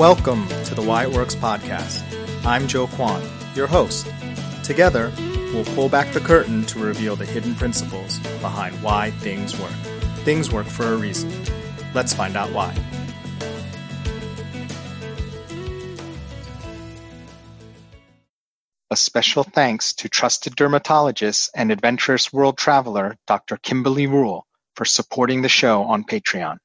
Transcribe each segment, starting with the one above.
Welcome to the Why It Works podcast. I'm Joe Kwan, your host. Together, we'll pull back the curtain to reveal the hidden principles behind why things work. Things work for a reason. Let's find out why. A special thanks to trusted dermatologist and adventurous world traveler Dr. Kimberly Rule for supporting the show on Patreon.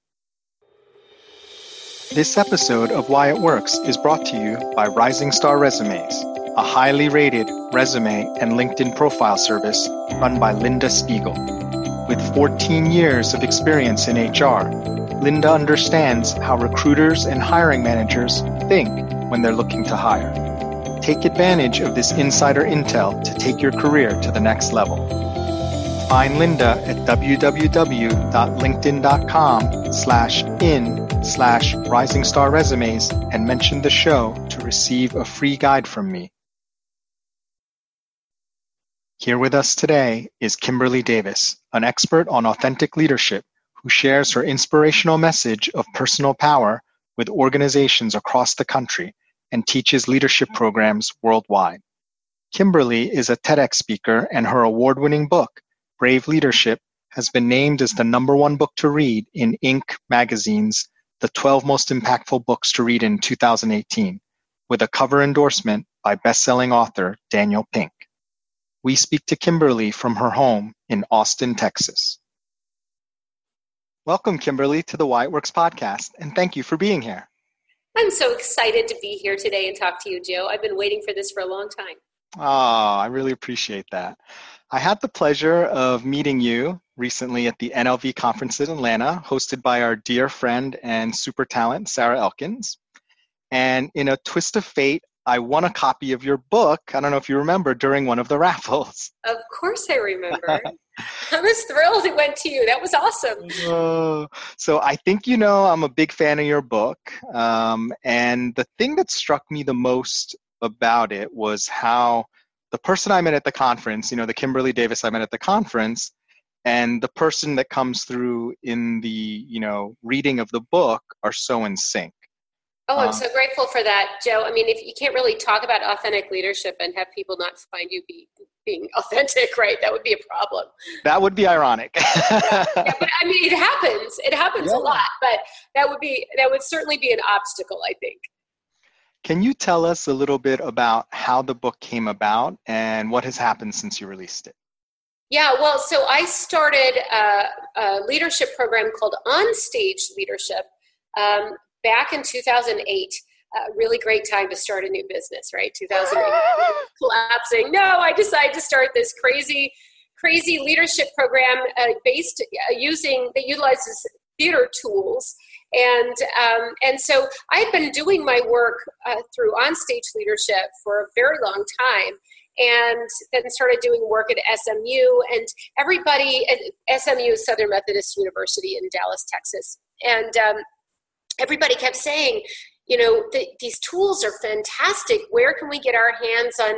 This episode of Why It Works is brought to you by Rising Star Resumes, a highly rated resume and LinkedIn profile service run by Linda Spiegel. With 14 years of experience in HR, Linda understands how recruiters and hiring managers think when they're looking to hire. Take advantage of this insider intel to take your career to the next level. Find Linda at www.linkedin.com slash in slash rising star resumes and mention the show to receive a free guide from me. Here with us today is Kimberly Davis, an expert on authentic leadership who shares her inspirational message of personal power with organizations across the country and teaches leadership programs worldwide. Kimberly is a TEDx speaker and her award-winning book, Brave Leadership, has been named as the number one book to read in Inc. magazine's the 12 most impactful books to read in 2018, with a cover endorsement by best-selling author Daniel Pink. We speak to Kimberly from her home in Austin, Texas. Welcome, Kimberly, to the Why It Works podcast, and thank you for being here. I'm so excited to be here today and talk to you, Joe. I've been waiting for this for a long time. Oh, I really appreciate that. I had the pleasure of meeting you recently at the NLV conference in Atlanta, hosted by our dear friend and super talent, Sarah Elkins. And in a twist of fate, I won a copy of your book. I don't know if you remember during one of the raffles. Of course, I remember. I was thrilled it went to you. That was awesome. Uh, so I think you know I'm a big fan of your book. Um, and the thing that struck me the most about it was how the person I met at the conference, you know, the Kimberly Davis I met at the conference, and the person that comes through in the, you know, reading of the book are so in sync. Oh, I'm um, so grateful for that, Joe. I mean, if you can't really talk about authentic leadership and have people not find you be, being authentic, right? That would be a problem. That would be ironic. yeah, yeah, but I mean, it happens. It happens yeah. a lot, but that would be that would certainly be an obstacle, I think. Can you tell us a little bit about how the book came about and what has happened since you released it? Yeah, well, so I started a, a leadership program called Onstage Leadership um, back in 2008 a really great time to start a new business, right? 2008 collapsing. No, I decided to start this crazy, crazy leadership program uh, based uh, using that utilizes theater tools. And um, and so I've been doing my work uh, through onstage leadership for a very long time and then started doing work at SMU and everybody at SMU Southern Methodist University in Dallas, Texas. And um, everybody kept saying, you know, these tools are fantastic. Where can we get our hands on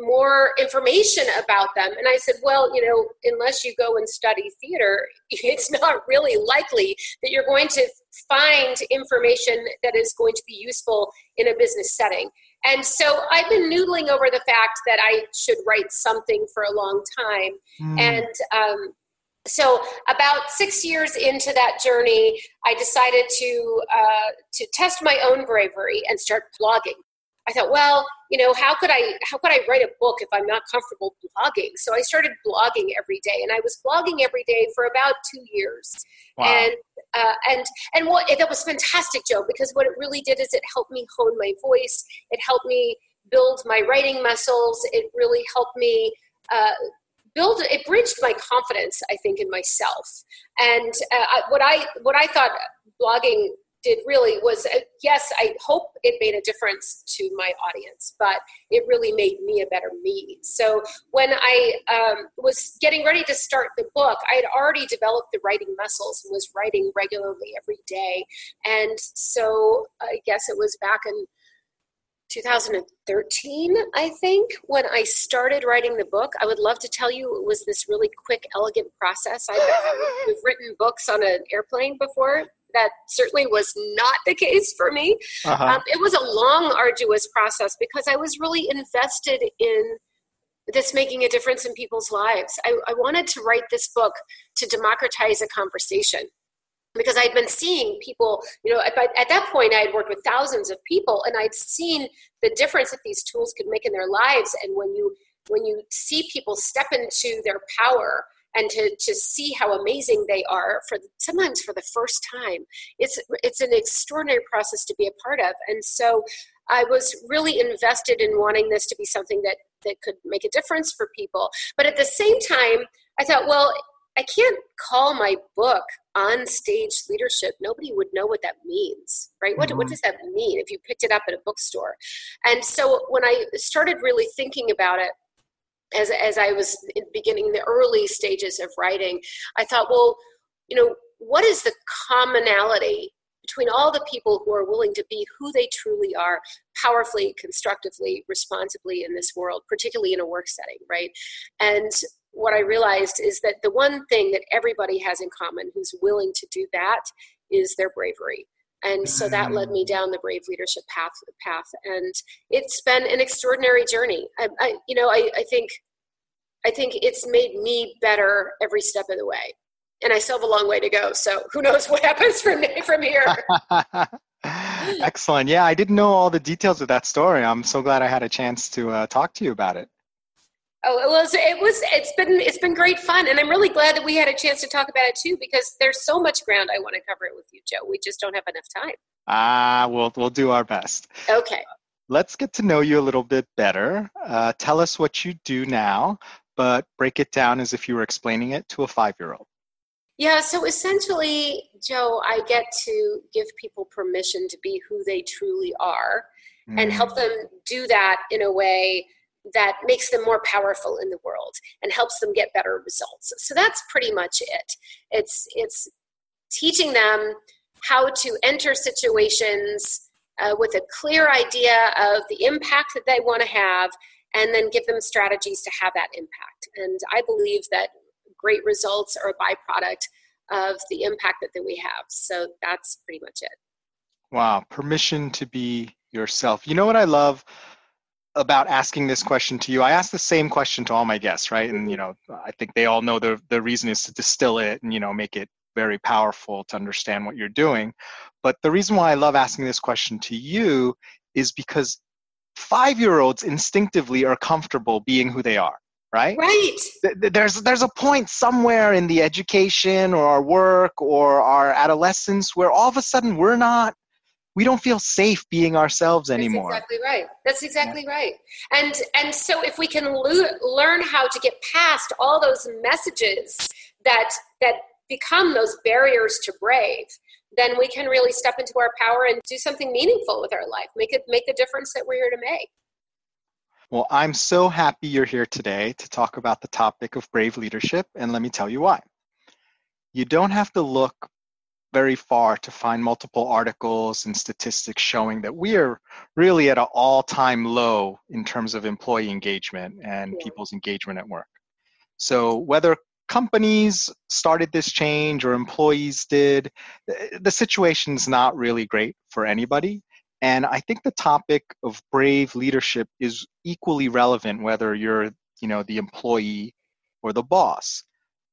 more information about them? And I said, well, you know, unless you go and study theater, it's not really likely that you're going to find information that is going to be useful in a business setting. And so I've been noodling over the fact that I should write something for a long time. Mm. And um, so about six years into that journey, I decided to uh, to test my own bravery and start blogging. I thought, well, you know, how could I how could I write a book if I'm not comfortable blogging? So I started blogging every day, and I was blogging every day for about two years. Wow. And uh, and and what that was fantastic, Joe, because what it really did is it helped me hone my voice. It helped me build my writing muscles. It really helped me. Uh, build it bridged my confidence i think in myself and uh, what i what i thought blogging did really was uh, yes i hope it made a difference to my audience but it really made me a better me so when i um, was getting ready to start the book i had already developed the writing muscles and was writing regularly every day and so i guess it was back in 2013, I think, when I started writing the book. I would love to tell you it was this really quick, elegant process. I've, written books on an airplane before. That certainly was not the case for me. Uh-huh. Um, it was a long, arduous process because I was really invested in this making a difference in people's lives. I, I wanted to write this book to democratize a conversation because I'd been seeing people, you know, at, at that point I had worked with thousands of people and I'd seen the difference that these tools could make in their lives. And when you when you see people step into their power and to, to see how amazing they are for sometimes for the first time it's it's an extraordinary process to be a part of. And so i was really invested in wanting this to be something that that could make a difference for people. But at the same time i thought well i can't call my book on stage leadership. Nobody would know what that means right? What, mm-hmm. what does that mean if you picked it up at a bookstore? And so when i started really thinking about it as, as I was beginning the early stages of writing, I thought, well, you know, what is the commonality between all the people who are willing to be who they truly are, powerfully, constructively, responsibly in this world, particularly in a work setting, right? And what I realized is that the one thing that everybody has in common who's willing to do that is their bravery and so that led me mm. down the brave leadership path path. And it's been an extraordinary journey. I, I you know I, I think i think it's made me better every step of the way. And i still have a long way to go. So who knows what happens from from here. Excellent. Yeah i didn't know all the details of that story. I'm so glad i had a chance to uh, talk to you about it Oh, it was it was it's been it's been great fun, and I'm really glad that we had a chance to talk about it too because there's so much ground I want to cover it with you, Joe. We just don't have enough time. Ah, we'll we'll do our best. Okay. Let's get to know you a little bit better. Uh, tell us what you do now, but break it down as if you were explaining it to a five-year-old. Yeah, so essentially, Joe, I get to give people permission to be who they truly are, mm. and help them do that in a way that makes them more powerful in the world and helps them get better results. So that's pretty much it. It's it's teaching them how to enter situations uh, with a clear idea of the impact that they want to have and then give them strategies to have that impact. And I believe that great results are a byproduct of the impact that, that we have. So that's pretty much it. Wow, permission to be yourself. You know what I love about asking this question to you. I ask the same question to all my guests, right? And you know, I think they all know the the reason is to distill it and you know make it very powerful to understand what you're doing. But the reason why I love asking this question to you is because five-year-olds instinctively are comfortable being who they are right right there's there's a point somewhere in the education or our work or our adolescence where all of a sudden we're not we don't feel safe being ourselves anymore. That's exactly right. That's exactly yeah. right. And and so if we can lo- learn how to get past all those messages that that become those barriers to brave, then we can really step into our power and do something meaningful with our life. Make it make the difference that we're here to make. Well, I'm so happy you're here today to talk about the topic of brave leadership, and let me tell you why. You don't have to look very far to find multiple articles and statistics showing that we are really at an all-time low in terms of employee engagement and yeah. people's engagement at work. So whether companies started this change or employees did, the situation's not really great for anybody. And I think the topic of brave leadership is equally relevant whether you're, you know, the employee or the boss.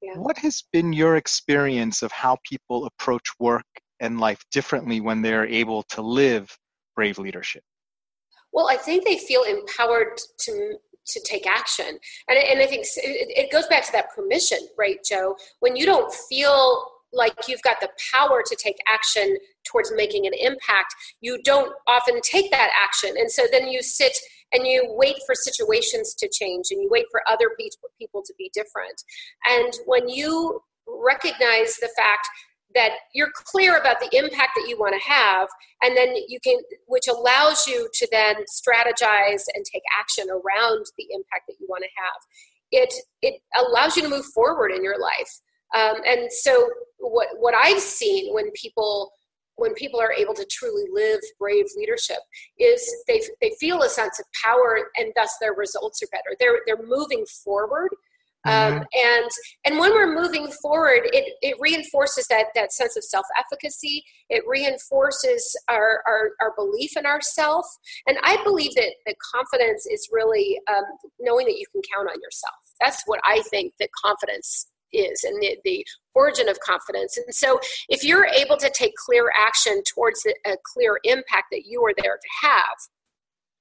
Yeah. What has been your experience of how people approach work and life differently when they're able to live brave leadership? Well, I think they feel empowered to to take action, and and I think it goes back to that permission, right, Joe? When you don't feel like you've got the power to take action towards making an impact, you don't often take that action, and so then you sit and you wait for situations to change and you wait for other people to be different. And when you recognize the fact that you're clear about the impact that you want to have and then you can which allows you to then strategize and take action around the impact that you want to have it it allows you to move forward in your life um, and so what what i've seen when people when people are able to truly live brave leadership is they, they feel a sense of power and thus their results are better they're, they're moving forward Um, mm-hmm. and and when we're moving forward, it, it reinforces that that sense of self efficacy. It reinforces our, our, our belief in ourself. And I believe that that confidence is really um, knowing that you can count on yourself. That's what I think that confidence is and the, the origin of confidence. And so, if you're able to take clear action towards a clear impact that you are there to have,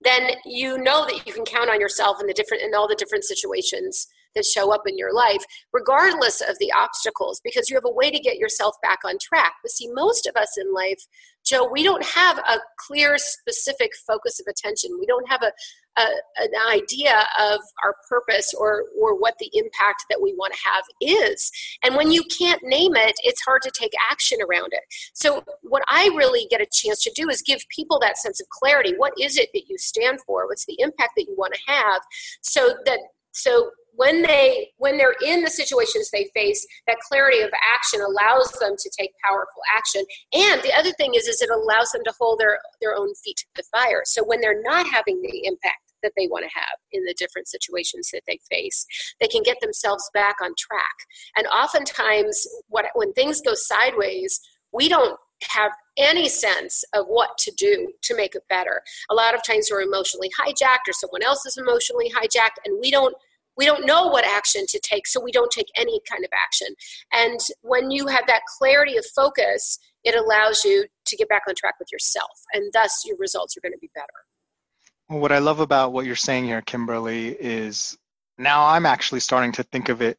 then you know that you can count on yourself in the different in all the different situations that show up in your life, regardless of the obstacles, because you have a way to get yourself back on track. But see, most of us in life, Joe, we don't have a clear, specific focus of attention. We don't have a, a an idea of our purpose or or what the impact that we want to have is. And when you can't name it, it's hard to take action around it. So what I really get a chance to do is give people that sense of clarity. What is it that you stand for? What's the impact that you want to have? So that so when they when they're in the situations they face that clarity of action allows them to take powerful action. And the other thing is is it allows them to hold their their own feet to the fire. So when they're not having the impact that they want to have in the different situations that they face they can get themselves back on track. And oftentimes what when things go sideways we don't have any sense of what to do to make it better. A lot of times we're emotionally hijacked or someone else is emotionally hijacked and we don't we don't know what action to take, so we don't take any kind of action. And when you have that clarity of focus, it allows you to get back on track with yourself, and thus your results are going to be better. Well, what I love about what you're saying here, Kimberly, is now I'm actually starting to think of it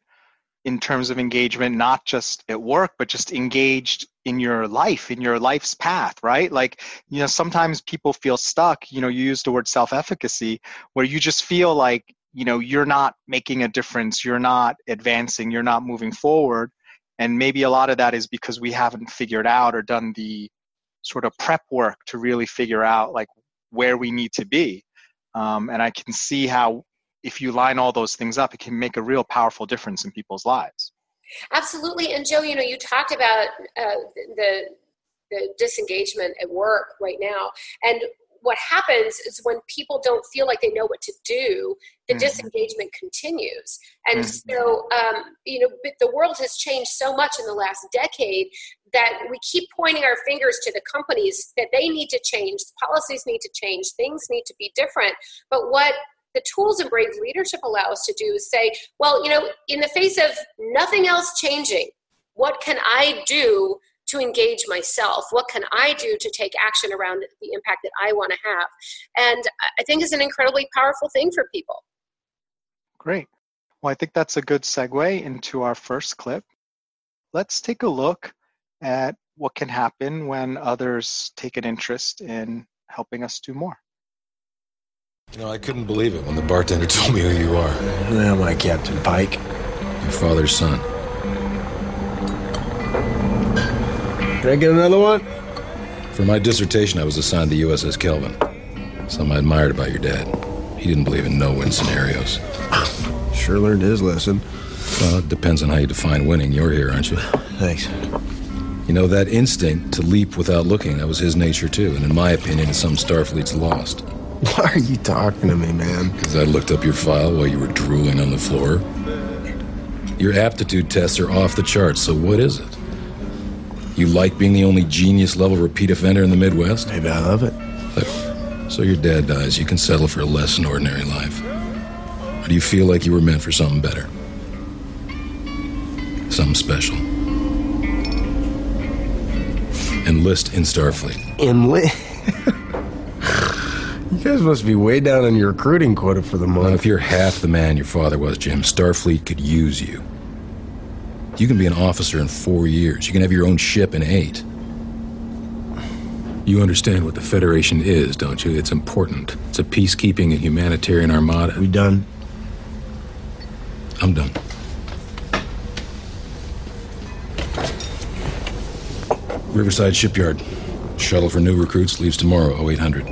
in terms of engagement, not just at work, but just engaged in your life, in your life's path, right? Like, you know, sometimes people feel stuck. You know, you use the word self efficacy, where you just feel like you know you're not making a difference you're not advancing you're not moving forward. And maybe a lot of that is because we haven't figured out or done the sort of prep work to really figure out like where we need to be. Um, and i can see how if you line all those things up it can make a real powerful difference in people's lives. Absolutely. And joe you know you talked about uh, the the disengagement at work right now. And what happens is when people don't feel like they know what to do, the mm-hmm. disengagement continues. And mm-hmm. so, um, you know, the world has changed so much in the last decade that we keep pointing our fingers to the companies that they need to change, policies need to change, things need to be different. But what the tools of brave leadership allow us to do is say, well, you know, in the face of nothing else changing, what can I do to engage myself what can i do to take action around the impact that i want to have and i think is an incredibly powerful thing for people great well i think that's a good segue into our first clip let's take a look at what can happen when others take an interest in helping us do more you know, I couldn't believe it when the bartender told me who you are. I'm I Captain Pike? Your father's son. Can I get another one? For my dissertation, I was assigned the USS Kelvin. Something I admired about your dad. He didn't believe in no-win scenarios. Sure learned his lesson. Well, it depends on how you define winning. You're here, aren't you? Thanks. You know, that instinct to leap without looking, that was his nature too. And in my opinion, it's some Starfleet's lost. Why are you talking to me, man? Because I looked up your file while you were drooling on the floor. Your aptitude tests are off the charts, so what is it? You like being the only genius level repeat offender in the Midwest? Maybe I love it. Look, so your dad dies, you can settle for a less than ordinary life. Or do you feel like you were meant for something better? Something special? Enlist in Starfleet. Enlist? you guys must be way down on your recruiting quota for the month. Well, if you're half the man your father was, Jim, Starfleet could use you. You can be an officer in four years. You can have your own ship in eight. You understand what the Federation is, don't you? It's important. It's a peacekeeping and humanitarian armada. We done? I'm done. Riverside Shipyard. Shuttle for new recruits leaves tomorrow, 0800.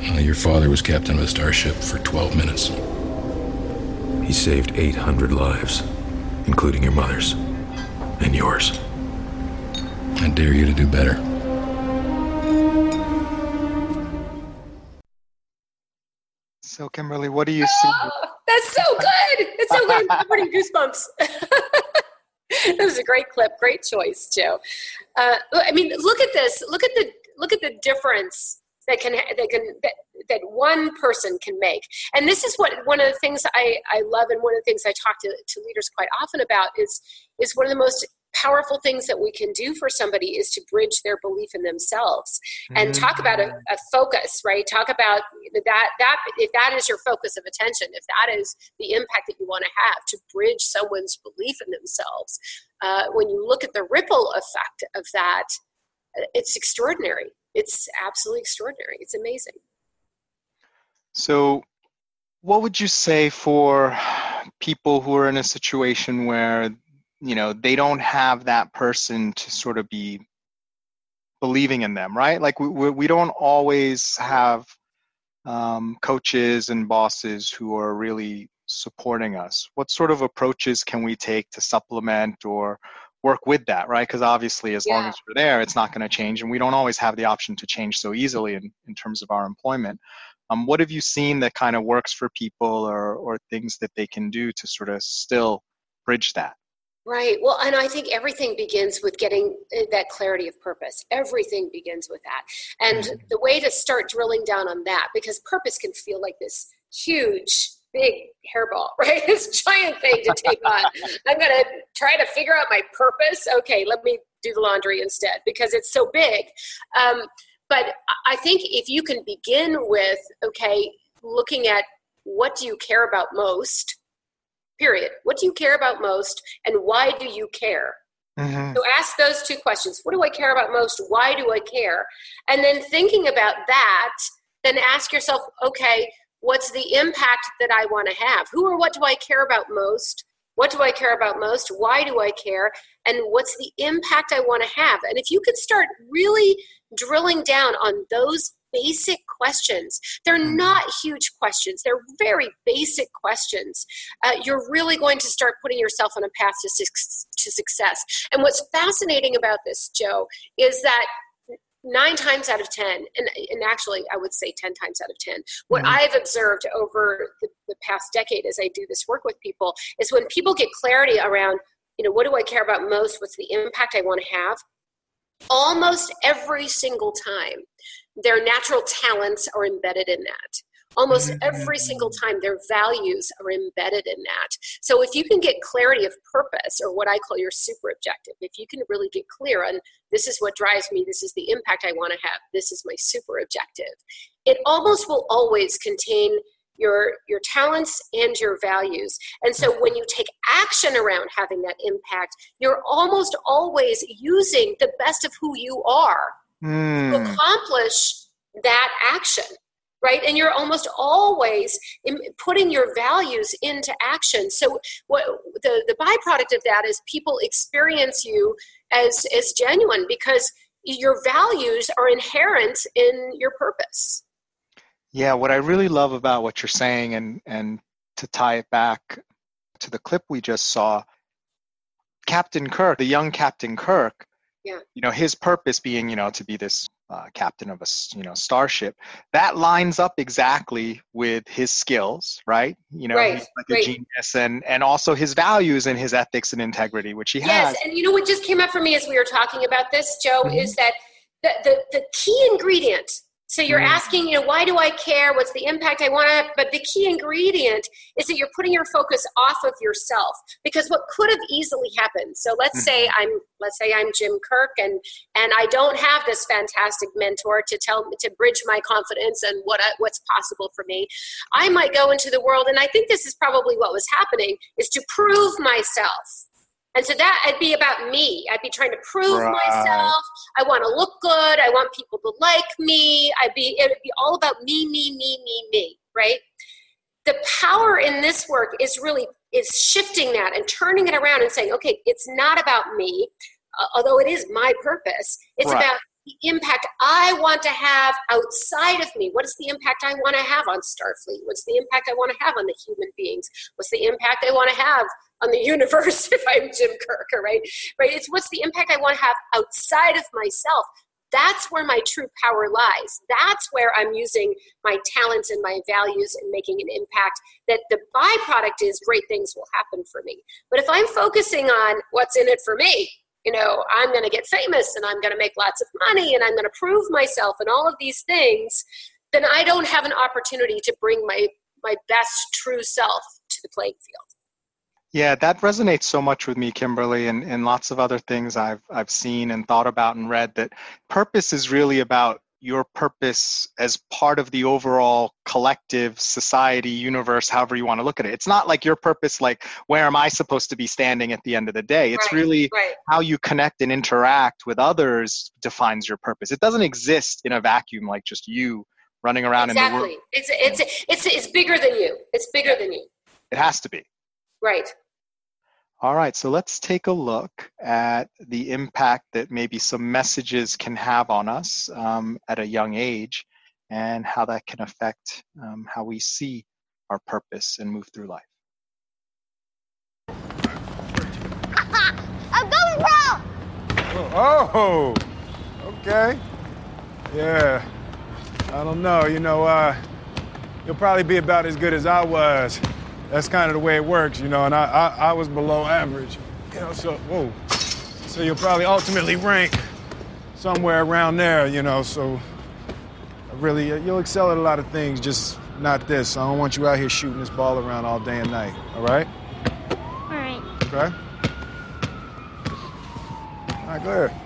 Uh, your father was captain of a starship for 12 minutes. He saved 800 lives, including your mother's and yours. I dare you to do better. So, Kimberly, what do you see? Oh, that's so good. It's so good. I'm putting goosebumps. that was a great clip. Great choice, Joe. Uh, I mean, look at this. Look at the look at the difference that can that can that, that one person can make. And this is what one of the things I, I love, and one of the things I talk to, to leaders quite often about is is one of the most powerful things that we can do for somebody is to bridge their belief in themselves and mm-hmm. talk about a, a, focus right talk about that that if that is your focus of attention if that is the impact that you want to have to bridge someone's belief in themselves uh, when you look at the ripple effect of that it's extraordinary it's absolutely extraordinary. It's amazing. So what would you say for people who are in a situation where you know they don't have that person to sort of be believing in them right? Like we, we don't always have um, coaches and bosses who are really supporting us. What sort of approaches can we take to supplement or work with that right because obviously as yeah. long as we're there it's not going to change and we don't always have the option to change so easily in, in terms of our employment um, what have you seen that kind of works for people or, or things that they can do to sort of still bridge that Right. Well, and I think everything begins with getting eh, that clarity of purpose. Everything begins with that. And mm-hmm. the way to start drilling down on that, because purpose can feel like this huge, big hairball, right? This giant thing to take on. I'm going to try to figure out my purpose. Okay, let me do the laundry instead because it's so big. Um, but I think if you can begin with, okay, looking at what do you care about most? period. What do you care about most and why do you care? Mm-hmm. So ask those two questions. What do I care about most? Why do I care? And then thinking about that, then ask yourself, okay, what's the impact that I want to have? Who or what do I care about most? What do I care about most? Why do I care? And what's the impact I want to have? And if you could start really drilling down on those basic questions. They're mm-hmm. not huge questions, they're very basic questions. Uh, you're really going to start putting yourself on a path to, su- to success. And what's fascinating about this, Joe, is that nine times out of ten and, and actually i would say ten times out of ten. What mm-hmm. i've observed over the, the, past decade as i do this work with people is when people get clarity around you know what do i care about most? What's the impact i want to have? Almost every single time their natural talents are embedded in that almost mm-hmm. every single time their values are embedded in that so if you can get clarity of purpose or what i call your super objective if you can really get clear on this is what drives me this is the impact i want to have this is my super objective it almost will always contain your your talents and your values and so when you take action around having that impact you're almost always using the best of who you are mm. to accomplish that action right? And you're almost always putting your values into action. So what the, the byproduct of that is people experience you as as genuine because your values are inherent in your purpose. Yeah, what I really love about what you're saying, and and to tie it back to the clip we just saw, Captain Kirk, the young Captain Kirk, yeah. you know, his purpose being, you know, to be this uh, captain of a you know starship, that lines up exactly with his skills, right? You know, right, he's like right. a genius, and and also his values and his ethics and integrity, which he yes, has. Yes, and you know what just came up for me as we were talking about this, Joe, mm-hmm. is that the, the the key ingredient so you're mm. asking, you know, why do I care? What's the impact I want to? But the key ingredient is that you're putting your focus off of yourself because what could have easily happened. So let's say mm-hmm. I'm, let's say I'm Jim Kirk, and and I don't have this fantastic mentor to tell to bridge my confidence and what I, what's possible for me. I might go into the world, and I think this is probably what was happening, is to prove myself and so that I'd be about me. I'd be trying to prove right. myself. I want to look good. I want people to like me. I'd be it'd be all about me, me, me, me, me, right? The power in this work is really is shifting that and turning it around and saying, okay, it's not about me, uh, although it is my purpose. It's right. about the impact I want to have outside of me. What is the impact I want to have on Starfleet? What's the impact I want to have on the human beings? What's the impact I want to have on the universe if I'm Jim Kirk, right? Right? It's what's the impact I want to have outside of myself. that's where my true power lies. That's where I'm using my talents and my values and making an impact. That the byproduct is great things will happen for me. But if I'm focusing on what's in it for me, you know, I'm going to get famous and I'm going to make lots of money and I'm going to prove myself and all of these things, then I don't have an opportunity to bring my my best true self to the playing field. Yeah, that resonates so much with me, Kimberly, and, and lots of other things I've I've seen and thought about and read that purpose is really about your purpose as part of the overall collective society universe however you want to look at it. It's not like your purpose like where am i supposed to be standing at the end of the day? It's right, really right. how you connect and interact with others defines your purpose. It doesn't exist in a vacuum like just you running around exactly. in the world. It's it's it's it's bigger than you. It's bigger than you. It has to be. Right all right, so let's take a look at the impact that maybe some messages can have on us um, at a young age and how that can affect um, how we see our purpose and move through life. I'm going, bro! Oh, okay. Yeah. I don't know. You know, uh, you'll probably be about as good as I was that's kind of the way it works, you know. And I, I, I was below average, you know. So whoa, so you'll probably ultimately rank somewhere around there, you know. So really, uh, you'll excel at a lot of things, just not this. I don't want you out here shooting this ball around all day and night. All right? All right. Okay. All right, go ahead.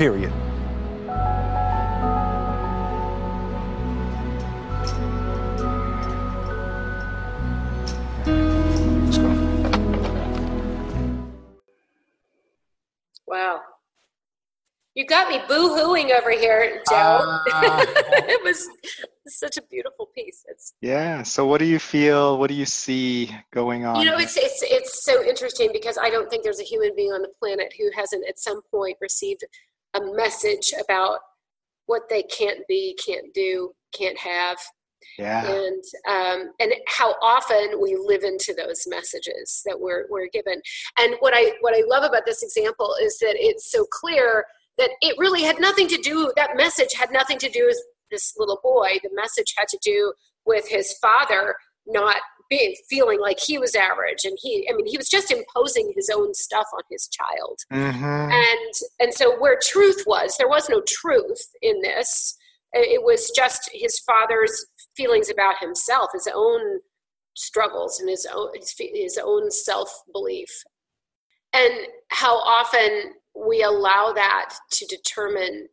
Period. Wow. You got me boo-hooing over here, Joe. Ah. it was such a beautiful piece. It's Yeah. So, what do you feel? What do you see going on? you know it's it's it's so interesting because I don't think there's a human being on the planet who hasn't at some point received a message about what they can't be, can't do, can't have, yeah. and um, and how often we live into those messages that we're we're given. And what I what I love about this example is that it's so clear that it really had nothing to do. That message had nothing to do with this little boy. The message had to do with his father not being feeling like he was average, and he I mean he was just imposing his own stuff on his child. Mhm. and and so where truth was there was no truth in this. It was just his father's feelings about himself his own struggles and his own his, his own self belief and how often we allow that to determine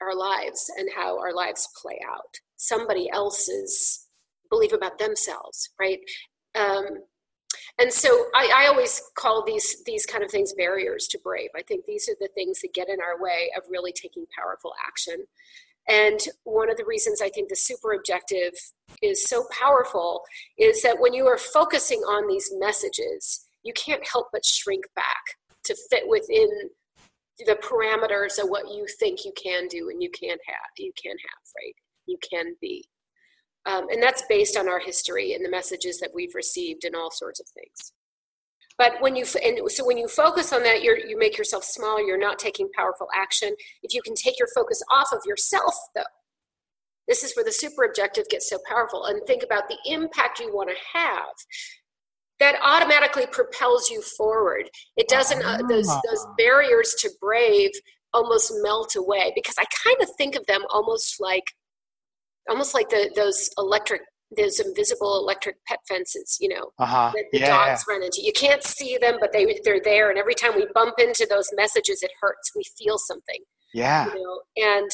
our lives and how our lives play out. Somebody else's belief about themselves right? Um, and so I, I always call these these kind of things barriers to brave. I think these are the things that get in our way of really taking powerful action. And one of the reasons i think the super objective is so powerful is that when you are focusing on these messages you can't help but shrink back to fit within the parameters of what you think you can do and you can't have you can have right? You can be um, and that's based on our history and the messages that we've received and all sorts of things. But when you and so when you focus on that you're you make yourself smaller you're not taking powerful action. If you can take your focus off of yourself though this is where the super objective gets so powerful. And think about the impact you want to have. That automatically propels you forward. It doesn't uh, those those barriers to brave almost melt away because I kind of think of them almost like almost like the those electric those invisible electric pet fences, you know, Uh-huh. that the Yeah. dogs run into. You can't see them, but they they're there, and every time we bump into those messages, it hurts. We feel something, Yeah. you know. And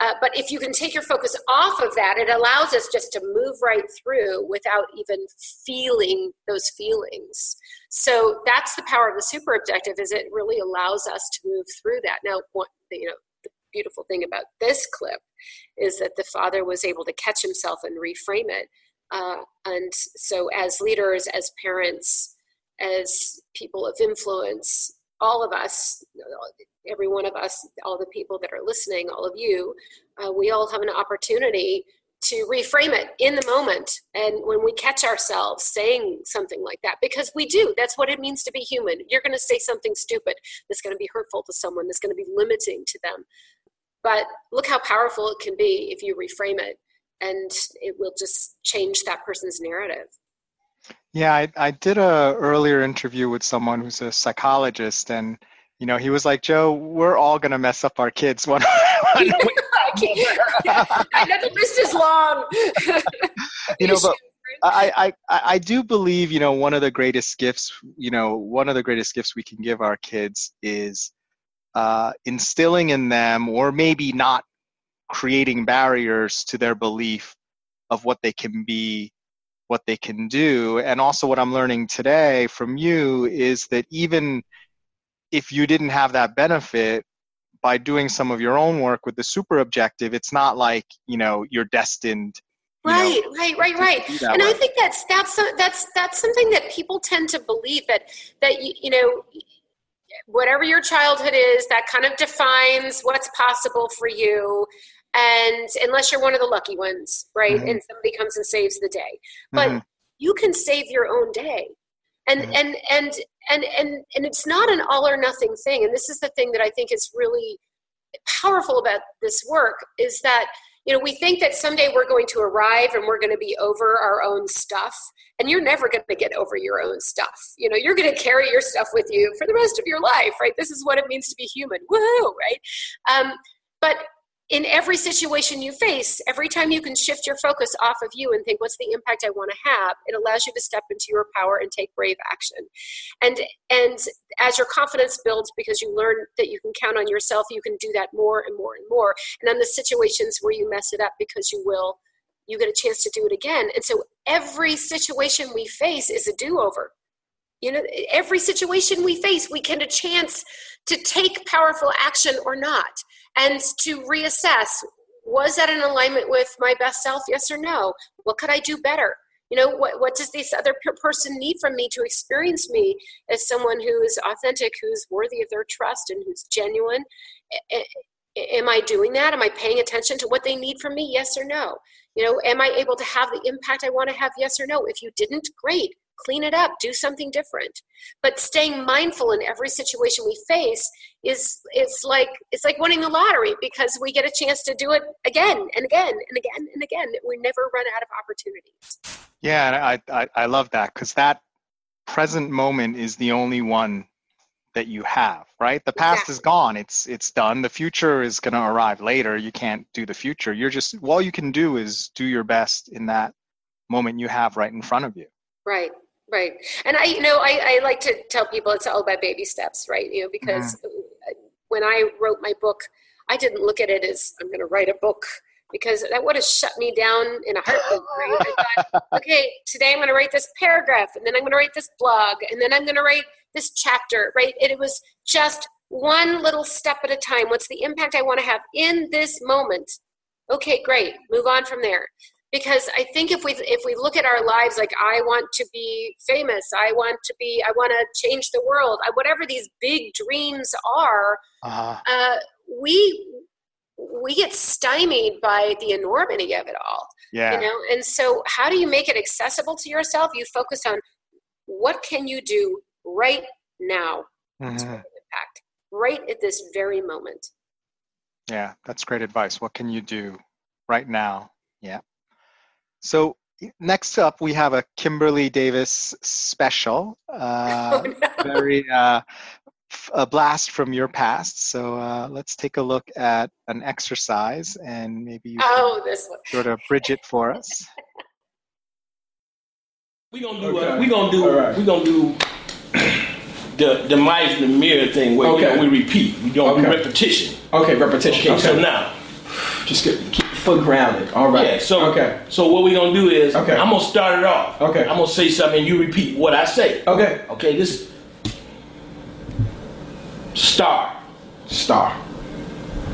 uh, but if you can take your focus off of that, it allows us just to move right through without even feeling those feelings. So that's the power of the super objective. Is it really allows us to move through that. Now, what you know, beautiful thing about this clip is that the father was able to catch himself and reframe it. Uh, and so, as leaders, as parents, as people of influence, all of us, every one of us, all the people that are listening, all of you, uh, we all have an opportunity to reframe it in the moment and when we catch ourselves saying something like that because we do that's what it means to be human you're going to say something stupid that's going to be hurtful to someone that's going to be limiting to them but look how powerful it can be if you reframe it and it will just change that person's narrative Yeah, I, I did a earlier interview with someone who's a psychologist, and you know, he was like, "Joe, we're all gonna mess up our kids one." one. I know the list is long. You know, but I, I, I I do believe, you know, one of the greatest gifts, you know, one of the greatest gifts we can give our kids is uh, instilling in them, or maybe not creating barriers to their belief of what they can be, what they can do. And also, what I'm learning today from you is that even if you didn't have that benefit, by doing some of your own work with the super objective, it's not like, you know, you're destined. you know, right right right right and i think that's that's that's that's something that people tend to believe that that you, you know whatever your childhood is that kind of defines what's possible for you and unless you're one of the lucky ones right Mhm. and somebody comes and saves the day but Mhm. you can save your own day and Mhm. and and and and and it's not an all or nothing thing and this is the thing that i think is really powerful about this work is that you know we think that someday we're going to arrive and we're going to be over our own stuff and you're never going to get over your own stuff. You know you're going to carry your stuff with you for the rest of your life right? This is what it means to be human. Woohoo right? Um, but in every situation you face every time you can shift your focus off of you and think what's the impact i want to have? it allows you to step into your power and take brave action. And and as your confidence builds because you learn that you can count on yourself you can do that more and more and more. And then the situations where you mess it up because you will you get a chance to do it again. And so every situation we face is a do-over you know every situation we face we get a chance to take powerful action or not and to reassess was that in alignment with my best self yes or no? What could i do better? You know what, what does this other person need from me to experience me as someone who is authentic who's worthy of their trust and who's genuine? Am i doing that? Am i paying attention to what they need from me? Yes or no? You know am i able to have the impact i want to have? Yes or no? If you didn't great clean it up do something different but staying mindful in every situation we face is it's like it's like winning the lottery because we get a chance to do it again and again and again and again we never run out of opportunities Yeah, and I, I, I love that because that present moment is the only one that you have, right? The past is gone. It's it's done. The future is going to arrive later. You can't do the future. You're just all you can do is do your best in that moment you have right in front of you. Right, right. And I, you know, I, I like to tell people it's all about baby steps, right? You know, because when I wrote my book, I didn't look at it as I'm going to write a book because that would have shut me down in a heartbeat. Right? I thought, okay, today I'm going to write this paragraph, and then I'm going to write this blog, and then I'm going to write this chapter. Right? And it was just one little step at a time. What's the impact I want to have in this moment? Okay, great. Move on from there because I think if we if we look at our lives like I want to be famous, I want to be, I want to change the world, I, whatever these big dreams are, Uh, uh, we we get stymied by the enormity of it all. yeah. You know, and so how do you make it accessible to yourself? You focus on what can you do right now to Mhm. an impact, right at this very moment. Yeah, that's great advice. What can you do right now? Yeah. So next up, we have a Kimberly Davis special. Uh, Oh, no. very uh, a blast from your past. So uh, let's take a look at an exercise and maybe you oh, this one. sort of bridge it for us. We gonna do. Okay. Uh, we gonna do. Right. We gonna do the the mice in the mirror thing where okay. you know, we repeat. We don't okay. do repetition. Okay, repetition. Okay, so now just get, keep foot grounded. All right. Yeah. So okay. So what we gonna do is okay. I'm gonna start it off. Okay. I'm gonna say something and you repeat what I say. Okay. Okay. This star. Star.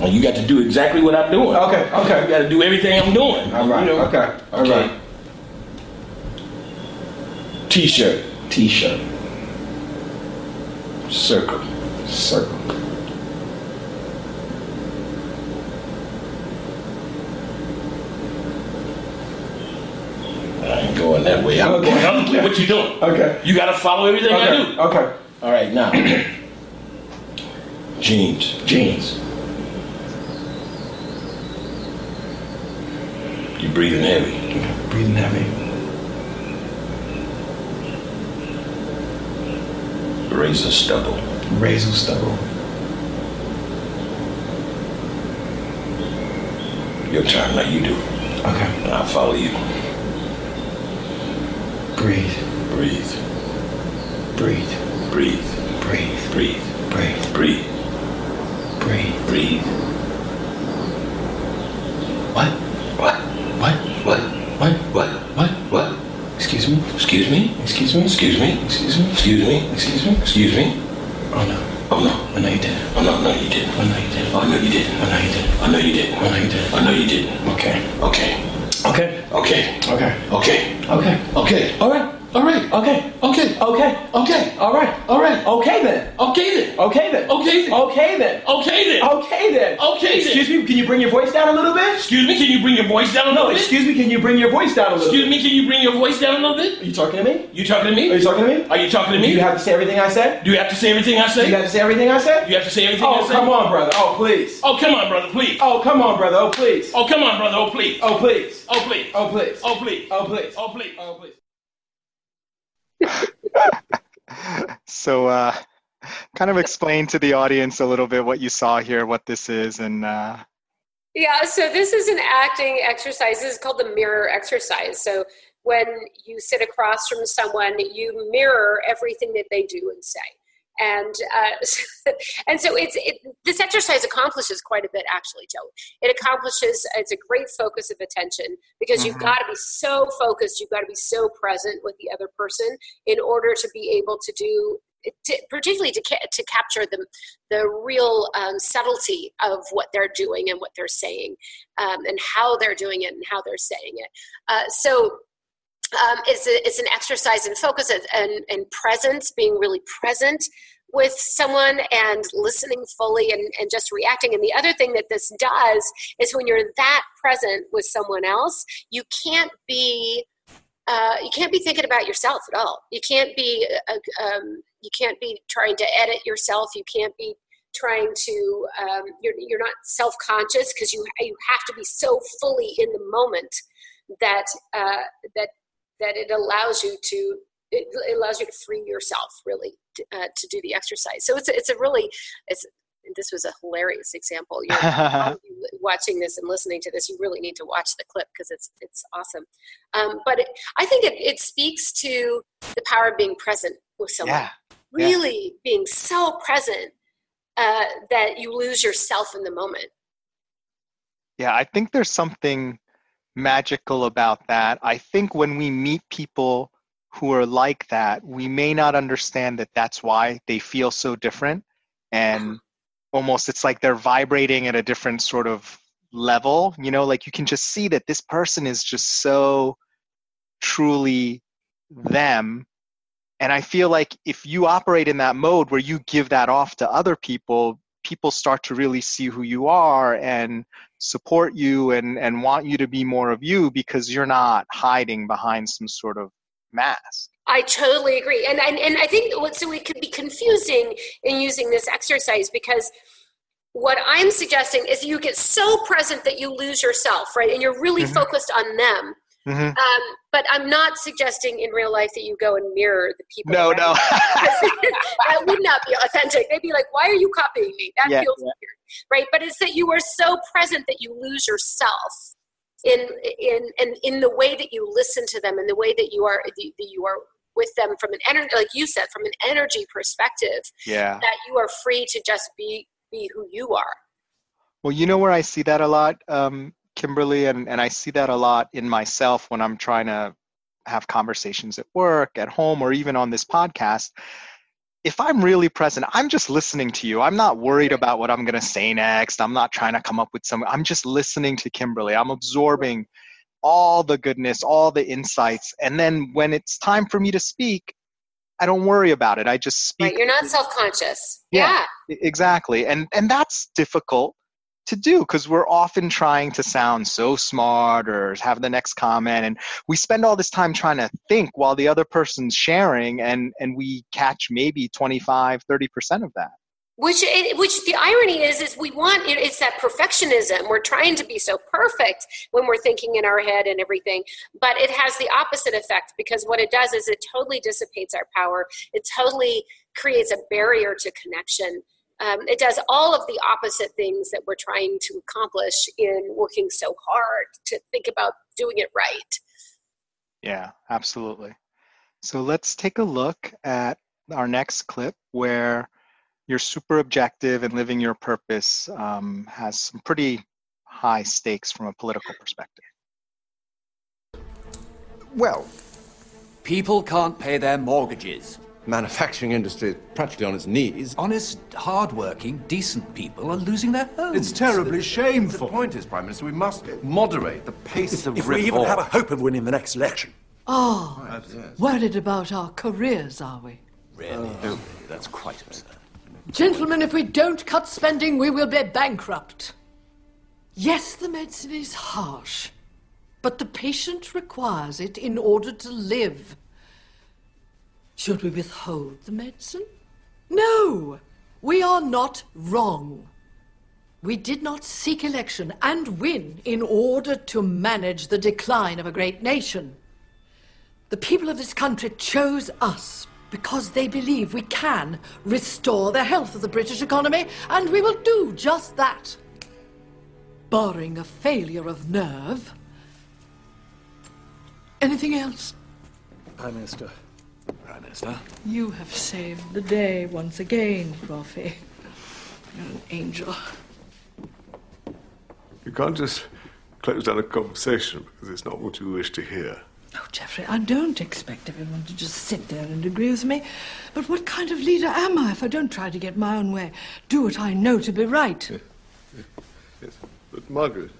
And you got to do exactly what I'm doing. Okay. Okay. You got to do everything I'm doing. All right. You know? Okay. All okay. right. T-shirt. T-shirt. Circle. Circle. I ain't going that way. I'm okay. going. I'm, what you doing? Okay. You got to follow everything okay. I do. Okay. All right. Now, jeans. Jeans. You're breathing heavy. Breathing heavy. razor stubble. Razor stubble. Your turn, now you do. Okay. And I'll follow you. Breathe. Breathe. Breathe. Breathe. Breathe. Breathe. Breathe. Breathe. Breathe. Breathe. What? What? What? What? What? What? What? What? Excuse me? Excuse me? Excuse me? Excuse me? Excuse me? Excuse me? Excuse me? Excuse me? Oh no. Oh no. Oh no you didn't. Oh no, no you didn't. Oh no you didn't. Oh no you didn't. Oh no you didn't. Oh no you didn't. Oh no you didn't. Oh no you didn't. Okay. Okay. Okay. Okay. Okay. Okay. Okay. Okay. All right. All right. Okay. Okay. Okay. Okay. All right. All right. Okay then. Okay then. Okay then. Okay then. Okay then. Okay then. Okay then. Okay then. Excuse me, can you bring your voice down a little bit? Excuse me, can you bring your voice down a little bit? excuse me, can you bring your voice down a little bit? Excuse me, can you bring your voice down a little bit? Are you talking to me? You talking to me? Are you talking to me? Are you talking to me? Do you have to say everything I said? Do you have to say everything I Do you have to say everything I said? You have to say everything I Oh, come on, brother. Oh, please. Oh, come on, brother, please. Oh, come on, brother. Oh, please. Oh, come on, brother. Oh, please. Oh, please. Oh, please. Oh, please. Oh, please. Oh, please. Oh, please. Oh, please. So, uh, kind of explain to the audience a little bit what you saw here, what this is, and. Uh... Yeah, so this is an acting exercise. This is called the mirror exercise. So when you sit across from someone, you mirror everything that they do and say and uh, and so it's it, this exercise accomplishes quite a bit actually joe it accomplishes it's a great focus of attention because mm-hmm. you've got to be so focused you've got to be so present with the other person in order to be able to do to, particularly to, ca- to capture the, the real um, subtlety of what they're doing and what they're saying um, and how they're doing it and how they're saying it uh, so um, it's, a, an exercise in focus and, presence, being really present with someone and listening fully and, and just reacting. And the other thing that this does is when you're that present with someone else, you can't be uh, you can't be thinking about yourself at all. You can't be uh, um, you can't be trying to edit yourself. You can't be trying to um, you're, you're not self-conscious because you you have to be so fully in the moment that uh, that that it allows you to it, allows you to free yourself really to, uh, to do the exercise. So it's a, it's a really it's this was a hilarious example. You're watching this and listening to this you really need to watch the clip because it's it's awesome. Um, but it, i think it, it speaks to the power of being present with someone. Yeah. really yeah. being so present uh, that you lose yourself in the moment. Yeah i think there's something magical about that. I think when we meet people who are like that, we may not understand that that's why they feel so different. And almost it's like they're vibrating at a different sort of level. You know, like you can just see that this person is just so truly them. And I feel like if you operate in that mode where you give that off to other people, people start to really see who you are and support you and, and want you to be more of you because you're not hiding behind some sort of mask. I totally agree. And, and, and I think so it could be confusing in using this exercise because what I'm suggesting is you get so present that you lose yourself, right? And you're really mm-hmm. focused on them Mhm. Um, but I'm not suggesting in real life that you go and mirror the people. No, no. that would not be authentic. They'd be like, "Why are you copying me?" That Yeah, feels yeah. weird, right? But it's that you are so present that you lose yourself in in in in the way that you listen to them and the way that you are that you are with them from an energy, like you said, from an energy perspective. yeah. That you are free to just be be who you are. Well, you know where I see that a lot, um, Kimberly, and, and I see that a lot in myself when I'm trying to have conversations at work, at home, or even on this podcast. If I'm really present, I'm just listening to you. I'm not worried about what I'm going to say next. I'm not trying to come up with some, I'm just listening to Kimberly. I'm absorbing all the goodness, all the insights. And then when it's time for me to speak, I don't worry about it. I just speak. Right? You're not self conscious. Yeah. yeah. Exactly and and that's difficult to do because we're often trying to sound so smart or have the next comment and we spend all this time trying to think while the other person's sharing and and we catch maybe 25 30% of that. Which which the irony is is we want it's that perfectionism. We're trying to be so perfect when we're thinking in our head and everything but it has the opposite effect because what it does is it totally dissipates our power. It totally creates a barrier to connection um, it does all of the opposite things that we're trying to accomplish in working so hard to think about doing it right. Yeah absolutely. So let's take a look at our next clip where your super objective and living your purpose um, has some pretty high stakes from a political perspective. Well, People can't pay their mortgages. Manufacturing industry is practically on its knees. Honest, hard-working, decent people are losing their homes. It's terribly The shameful. The point is, Prime Minister, we must moderate the pace of If we even have a hope of winning the next election. Oh, Right, yes. worried about our careers, are we? Really? Oh, that's quite absurd. Gentlemen, if we don't cut spending, we will be bankrupt. Yes, the medicine is harsh, but the patient requires it in order to live. Should we withhold the medicine? No! We are not wrong. We did not seek election and win in order to manage the decline of a great nation. The people of this country chose us because they believe we can restore the health of the British economy, and we will do just that. Barring a failure of nerve. Anything else? Prime Minister. Prime Minister. You have saved the day once again, Buffy. You're an angel. You can't just close down a conversation because it's not what you wish to hear. Oh, Geoffrey, I don't expect everyone to just sit there and agree with me. But what kind of leader am I if I don't try to get my own way? Do what I know to be right. Yes. But Margaret,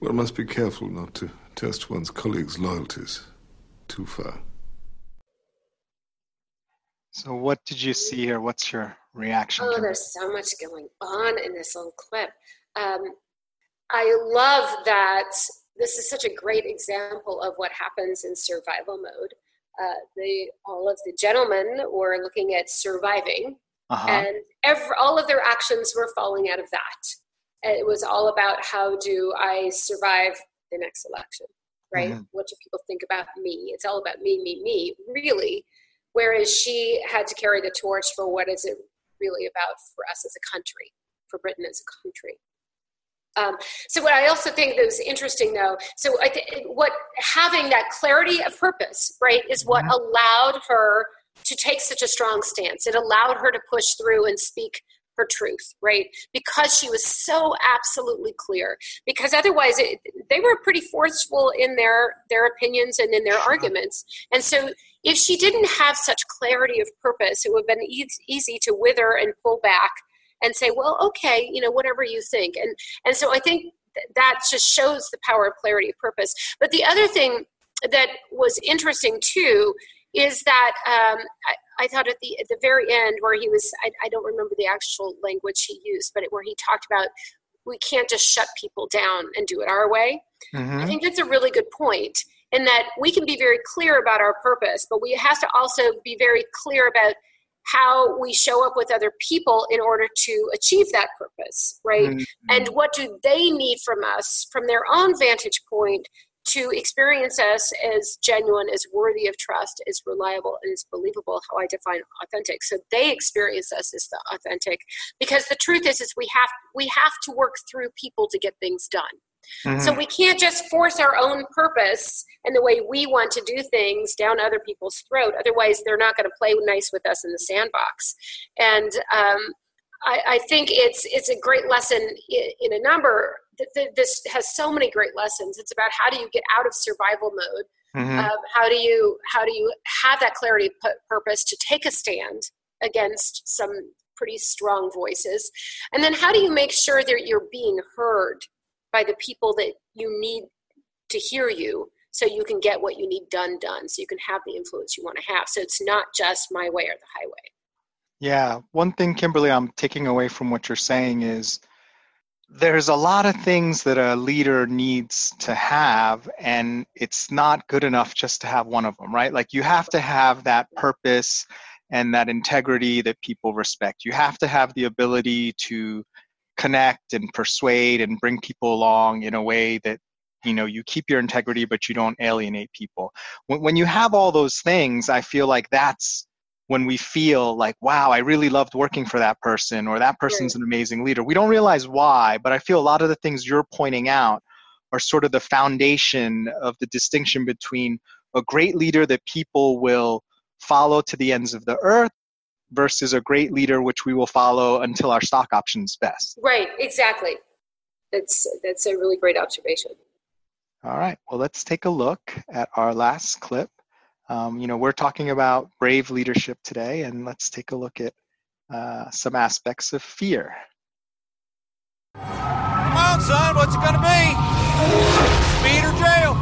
one must be careful not to test one's colleagues' loyalties too far. so what did you see here what's your reaction Oh, there's so much going on in this little clip. Um, I love that this is such a great example of what happens in survival mode. Uh, the all of the gentlemen were looking at surviving, uh-huh. and every, all of their actions were falling out of that. And it was all about how do I survive the next election, right? Mhm. What do people think about me? It's all about me, me, me, really. Whereas she had to carry the torch for what is it really about for us as a country, for Britain as a country. Um, so what I also think that was interesting, though, so I th- what having that clarity of purpose, right, is what allowed her to take such a strong stance. It allowed her to push through and speak her truth, right, because she was so absolutely clear. Because otherwise, it, they were pretty forceful in their their opinions and in their arguments. And so, if she didn't have such clarity of purpose, it would have been e- easy to wither and pull back and say, well, okay, you know, whatever you think. And and so I think th- that just shows the power of clarity of purpose. But the other thing that was interesting too is that um, I, I thought at the at the very end where he was I, I don't remember the actual language he used, but it, where he talked about we can't just shut people down and do it our way. I Mhm. think that's a really good point in that we can be very clear about our purpose, but we have to also be very clear about how we show up with other people in order to achieve that purpose, right? Mm-hmm. And what do they need from us from their own vantage point to experience us as genuine, as worthy of trust, as reliable, and as believable, how I define authentic. So they experience us as the authentic. Because the truth is, is we have we have to work through people to get things done. Mm-hmm. So we can't just force our own purpose and the way we want to do things down other people's throat. Otherwise, they're not going to play nice with us in the sandbox. And um, I, I, think it's it's a great lesson in, in a number. This has so many great lessons. It's about how do you get out of survival mode. Mm-hmm. Um, how do you how do you have that clarity of purpose to take a stand against some pretty strong voices, and then how do you make sure that you're being heard by the people that you need to hear you so you can get what you need done done so you can have the influence you want to have so it's not just my way or the highway yeah one thing kimberly i'm taking away from what you're saying is there's a lot of things that a leader needs to have and it's not good enough just to have one of them right? Like you have to have that purpose and that integrity that people respect. You have to have the ability to connect and persuade and bring people along in a way that you know you keep your integrity but you don't alienate people. When, when you have all those things i feel like that's when we feel like wow i really loved working for that person or that person's an amazing leader we don't realize why but i feel a lot of the things you're pointing out are sort of the foundation of the distinction between a great leader that people will follow to the ends of the earth versus a great leader which we will follow until our stock options vest. Right, exactly. That's that's a really great observation. All right, well, let's take a look at our last clip. Um, you know, we're talking about brave leadership today, and let's take a look at uh, some aspects of fear. Come on, son, what's it gonna be? Speed or jail?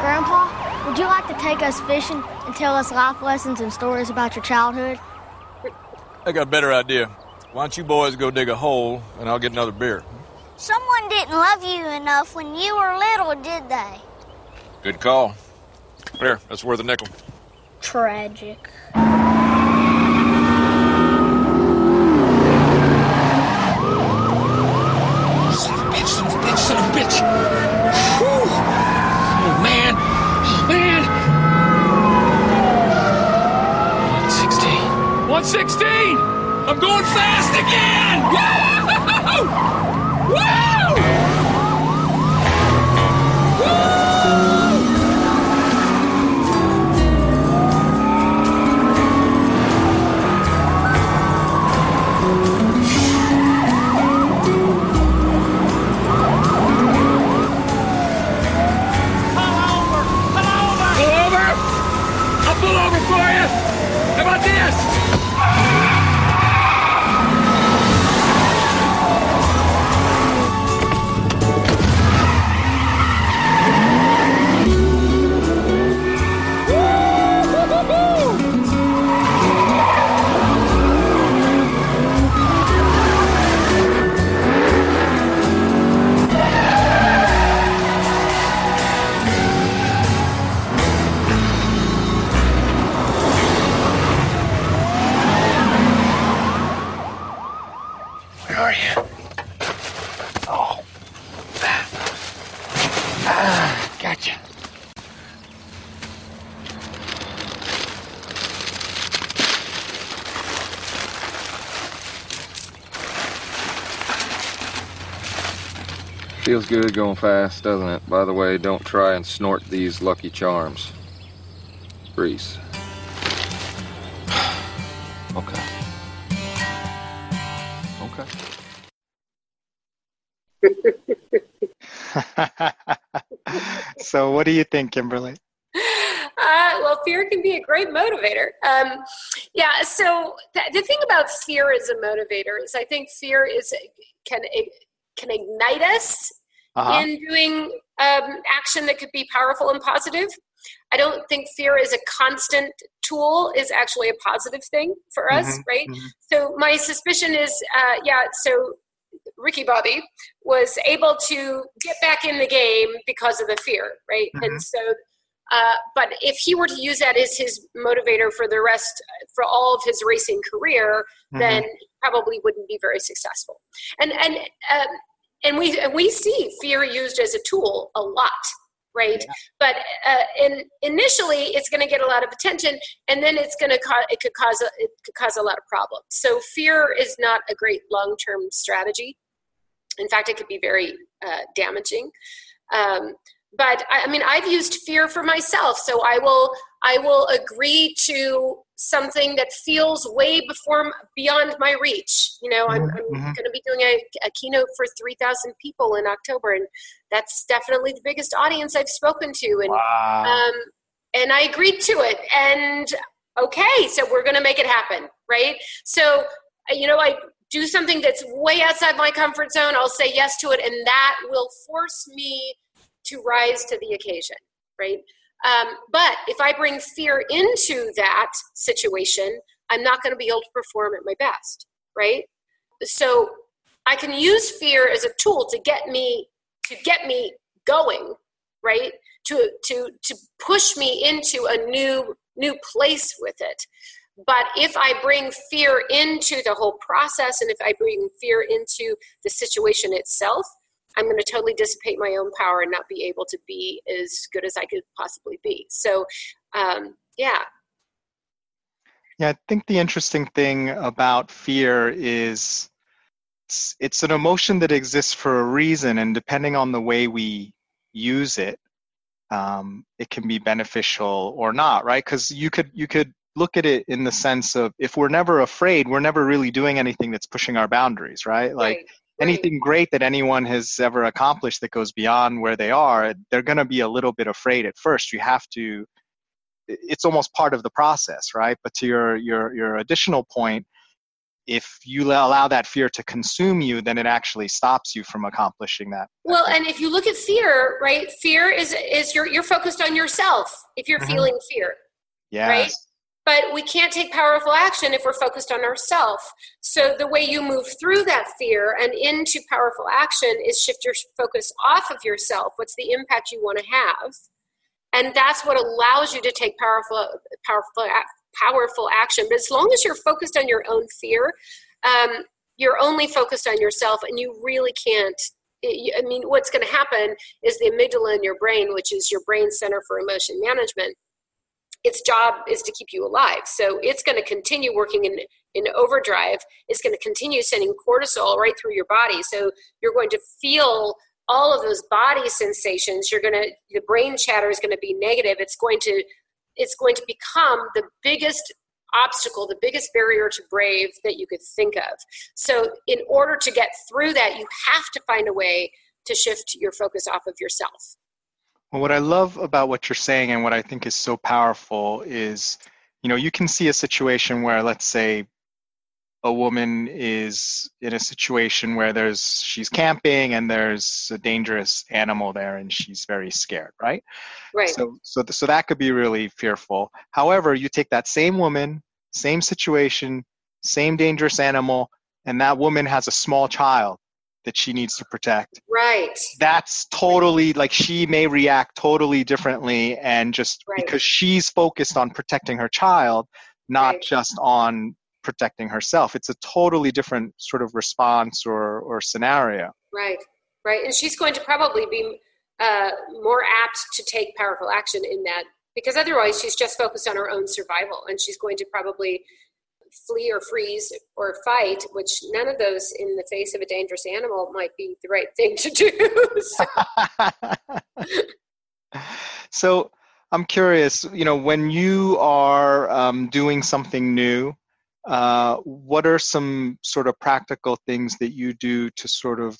Grandpa, would you like to take us fishing and tell us life lessons and stories about your childhood? I got a better idea. Why don't you boys go dig a hole and I'll get another beer? Someone didn't love you enough when you were little, did they? Good call. Here, that's worth a nickel. Tragic. Son of a bitch, son of a bitch, son of a bitch! Whew. Oh, man! Oh, man! 116. 116! I'm going fast again! Woo! Woo! Good going fast, doesn't it? By the way, don't try and snort these Lucky Charms. Grease. okay. Okay. so, what do you think, Kimberly? Uh, well, fear can be a great motivator. Um, yeah. So th- the thing about fear as a motivator is, I think fear is can can ignite us uh-huh. in doing um, action that could be powerful and positive. I don't think fear is a constant tool is actually a positive thing for us, mm-hmm. right? Mm-hmm. So my suspicion is, uh, yeah. So Ricky Bobby was able to get back in the game because of the fear, right? Mm-hmm. And so, uh, but if he were to use that as his motivator for the rest, for all of his racing career, mm-hmm. then probably wouldn't be very successful. And and um, and we and we see fear used as a tool a lot right? Yeah. But uh, in, initially, it's going to get a lot of attention, and then it's going to cause it could cause a, it could cause a lot of problems. So fear is not a great long term strategy. In fact, it could be very uh, damaging. Um, but I, I mean, I've used fear for myself, so I will I will agree to something that feels way before beyond my reach. You know, I'm, I'm mm-hmm. going to be doing a, a keynote for 3,000 people in October, and that's definitely the biggest audience I've spoken to. And wow. um, and I agreed to it. And okay, so we're going to make it happen, right? So you know, I do something that's way outside my comfort zone. I'll say yes to it, and that will force me to rise to the occasion, right? Um, but if I bring fear into that situation, I'm not going to be able to perform at my best, right? So I can use fear as a tool to get me to get me going, right? To to to push me into a new new place with it. But if I bring fear into the whole process and if I bring fear into the situation itself, I'm going to totally dissipate my own power and not be able to be as good as I could possibly be. So, um, yeah. Yeah, I think the interesting thing about fear is it's, it's an emotion that exists for a reason, and depending on the way we use it, um, it can be beneficial or not, right? Because you could you could look at it in the sense of if we're never afraid, we're never really doing anything that's pushing our boundaries, right? Like right anything great that anyone has ever accomplished that goes beyond where they are, they're going to be a little bit afraid at first. You have to. It's almost part of the process, right? But to your your your additional point, if you allow that fear to consume you, then it actually stops you from accomplishing that. Well, and if you look at fear, right? Fear is is you're you're focused on yourself. If you're mm-hmm. feeling fear, yes. right? But we can't take powerful action if we're focused on ourselves. So the way you move through that fear and into powerful action is shift your focus off of yourself. What's the impact you want to have? And that's what allows you to take powerful, powerful, powerful action. But as long as you're focused on your own fear, um, you're only focused on yourself, and you really can't. I mean, what's going to happen is the amygdala in your brain, which is your brain center for emotion management, its job is to keep you alive. So it's going to continue working in, in overdrive. It's going to continue sending cortisol right through your body. So you're going to feel all of those body sensations. You're going to, the brain chatter is going to be negative. It's going to, it's going to become the biggest obstacle, the biggest barrier to brave that you could think of. So in order to get through that, you have to find a way to shift your focus off of yourself. Well, what I love about what you're saying and what I think is so powerful is, you know, you can see a situation where, let's say, a woman is in a situation where there's she's camping and there's a dangerous animal there and she's very scared right? Right. So so so that could be really fearful. However you take that same woman same situation same dangerous animal and that woman has a small child that she needs to protect. Right. That's totally like she may react totally differently and just right. because she's focused on protecting her child, not right. just on protecting herself. It's a totally different sort of response or, or scenario. Right, right. And she's going to probably be uh, more apt to take powerful action in that because otherwise she's just focused on her own survival and she's going to probably flee or freeze or fight, which none of those in the face of a dangerous animal might be the right thing to do. so. I'm curious, you know, when you are um, doing something new, uh, what are some sort of practical things that you do to sort of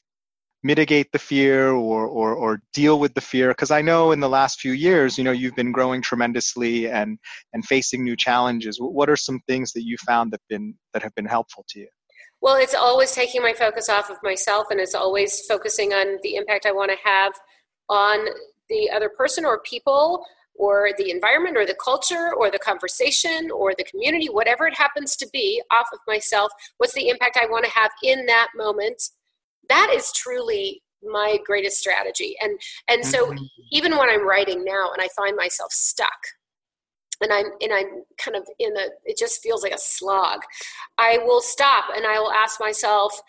mitigate the fear or, or, or deal with the fear? Because I know in the last few years, you know, you've been growing tremendously and, and facing new challenges. What are some things that you found that, been, that have been helpful to you? Well, it's always taking my focus off of myself and it's always focusing on the impact I want to have on the other person or people or the environment or the culture or the conversation or the community, whatever it happens to be, off of myself. What's the impact I want to have in that moment? That is truly my greatest strategy and and so mm-hmm. even when i'm writing now and i find myself stuck and i'm and i'm kind of in a it just feels like a slog i will stop and i will ask myself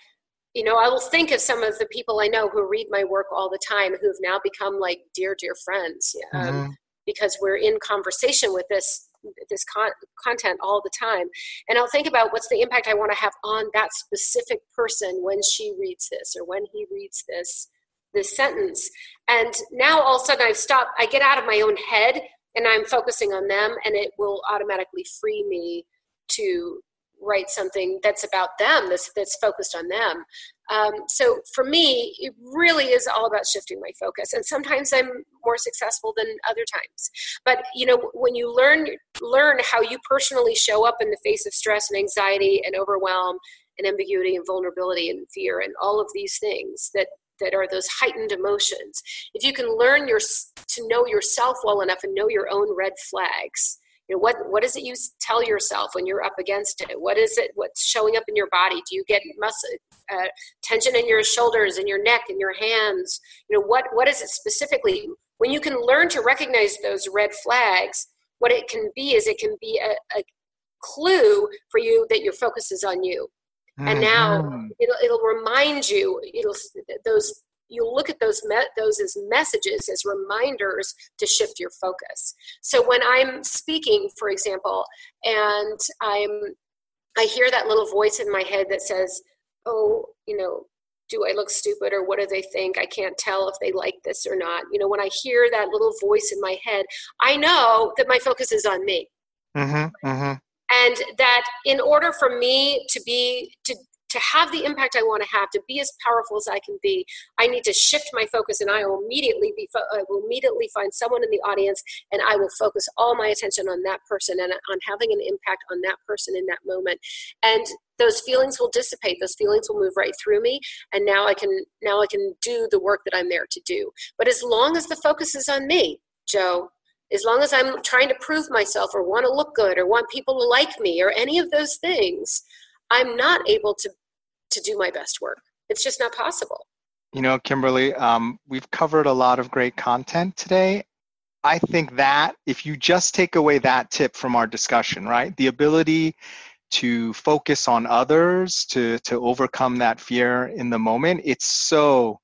you know i will think of some of the people i know who read my work all the time who have now become like dear dear friends um, mm-hmm. because we're in conversation with this this con- content all the time. And i'll think about what's the impact i want to have on that specific person when she reads this or when he reads this this sentence. And now all of a sudden i've stopped i get out of my own head and i'm focusing on them and it will automatically free me to write something that's about them that's that's focused on them. Um, so for me it really is all about shifting my focus. And sometimes i'm more successful than other times. But you know when you learn learn how you personally show up in the face of stress and anxiety and overwhelm and ambiguity and vulnerability and fear and all of these things that that are those heightened emotions if you can learn your to know yourself well enough and know your own red flags you know what what is it you tell yourself when you're up against it what is it what's showing up in your body do you get muscle uh, tension in your shoulders and your neck and your hands you know what what is it specifically when you can learn to recognize those red flags what it can be is it can be a, a clue for you that your focus is on you mm-hmm. and now mm-hmm. it'll, it'll remind you it'll those you look at those me- those as messages as reminders to shift your focus. So when i'm speaking for example and i'm i hear that little voice in my head that says oh you know do i look stupid or what do they think? I can't tell if they like this or not. You know when i hear that little voice in my head i know that my focus is on me. Mm-hmm, mm-hmm. And that in order for me to be to to have the impact I want to have, to be as powerful as I can be, I need to shift my focus, and I will immediately be. I will immediately find someone in the audience, and I will focus all my attention on that person and on having an impact on that person in that moment. And those feelings will dissipate. Those feelings will move right through me, and now I can now I can do the work that I'm there to do. But as long as the focus is on me, Joe, as long as I'm trying to prove myself or want to look good or want people to like me or any of those things, I'm not able to to do my best work. It's just not possible. You know, Kimberly, um, we've covered a lot of great content today. I think that if you just take away that tip from our discussion, right, the ability to focus on others, to to overcome that fear in the moment, it's so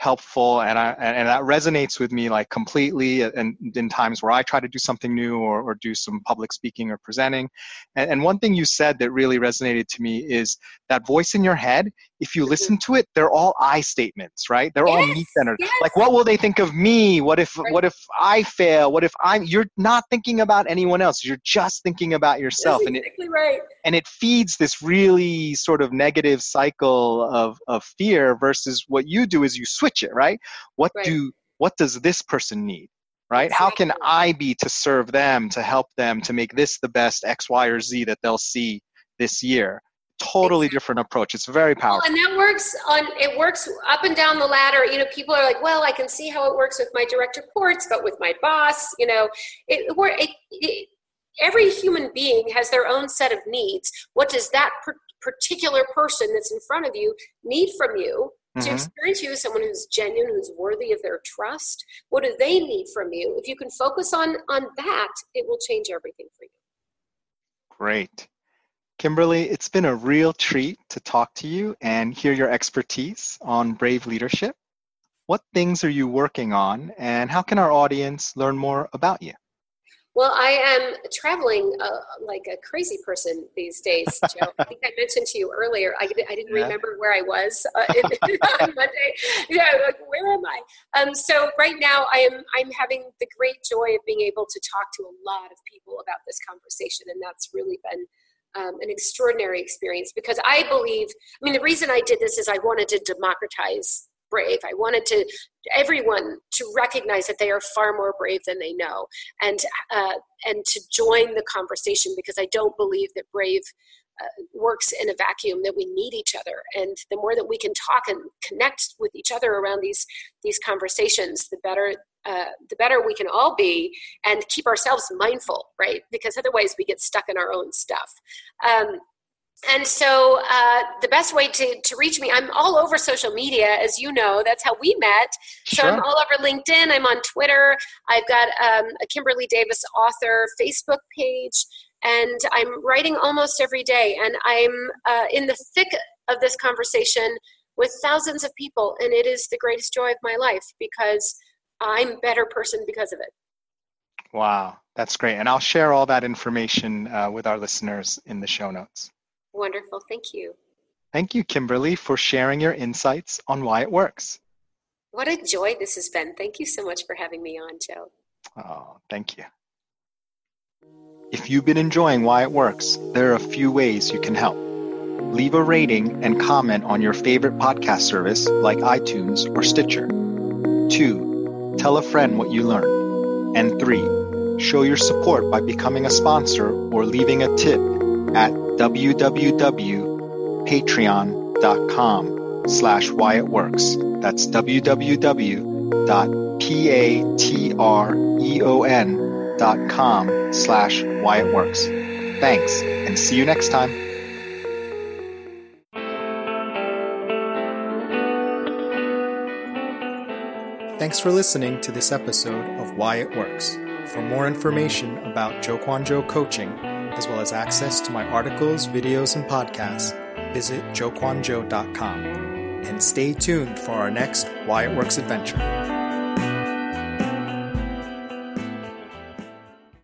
helpful and I and that resonates with me like completely uh, and in times where I try to do something new or, or do some public speaking or presenting. And, and one thing you said that really resonated to me is that voice in your head, if you listen mm-hmm. to it, they're all I statements, right? They're yes, all me centered. Yes. Like what will they think of me? What if right. what if I fail? What if I'm you're not thinking about anyone else. You're just thinking about yourself. That's and it, right. And it feeds this really sort of negative cycle of, of fear versus what you do is you switch switch it, right? What right. do what does this person need? Right? Exactly. How can I be to serve them, to help them, to make this the best X, Y, or Z that they'll see this year? Totally exactly. different approach. It's very powerful. Well, and that works on it works up and down the ladder. You know, people are like, well, I can see how it works with my direct reports, but with my boss, you know, it, it, it every human being has their own set of needs. What does that particular person that's in front of you need from you? Mm-hmm. To experience you as someone who's genuine, who's worthy of their trust, what do they need from you? If you can focus on on that, it will change everything for you. Great. Kimberly, it's been a real treat to talk to you and hear your expertise on brave leadership. What things are you working on, and how can our audience learn more about you? Well, I am traveling uh, like a crazy person these days, Joe. I think I mentioned to you earlier. I, I didn't yeah. remember where I was uh, on Monday. Yeah, like, where am I? Um, so right now, I am I'm having the great joy of being able to talk to a lot of people about this conversation, and that's really been um, an extraordinary experience because I believe. I mean, the reason I did this is I wanted to democratize brave. I wanted to everyone to recognize that they are far more brave than they know, and uh, and to join the conversation because I don't believe that brave. Uh, works in a vacuum that we need each other and the more that we can talk and connect with each other around these these conversations the better uh, the better we can all be and keep ourselves mindful right because otherwise we get stuck in our own stuff um, and so uh, the best way to, to reach me i'm all over social media as you know that's how we met so Sure. i'm all over linkedin i'm on twitter i've got um, a kimberly davis author facebook page and i'm writing almost every day and i'm uh, in the thick of this conversation with thousands of people and it is the greatest joy of my life because i'm a better person because of it Wow, that's great. And I'll share all that information uh, with our listeners in the show notes. Wonderful thank you Thank you, Kimberly, for sharing your insights on why it works. what a joy this has been thank you so much for having me on joe Oh, thank you. If you've been enjoying Why It Works, there are a few ways you can help. Leave a rating and comment on your favorite podcast service like iTunes or Stitcher. Two, tell a friend what you learned. And three, show your support by becoming a sponsor or leaving a tip at www.patreon.com slash why it works. That's www.patreon.com slash why it works. Thanks, and see you next time. Thanks for listening to this episode of Why It Works. For more information about Joe Kwanjo coaching, as well as access to my articles, videos, and podcasts, visit joekwanjo.com. And stay tuned for our next Why It Works adventure.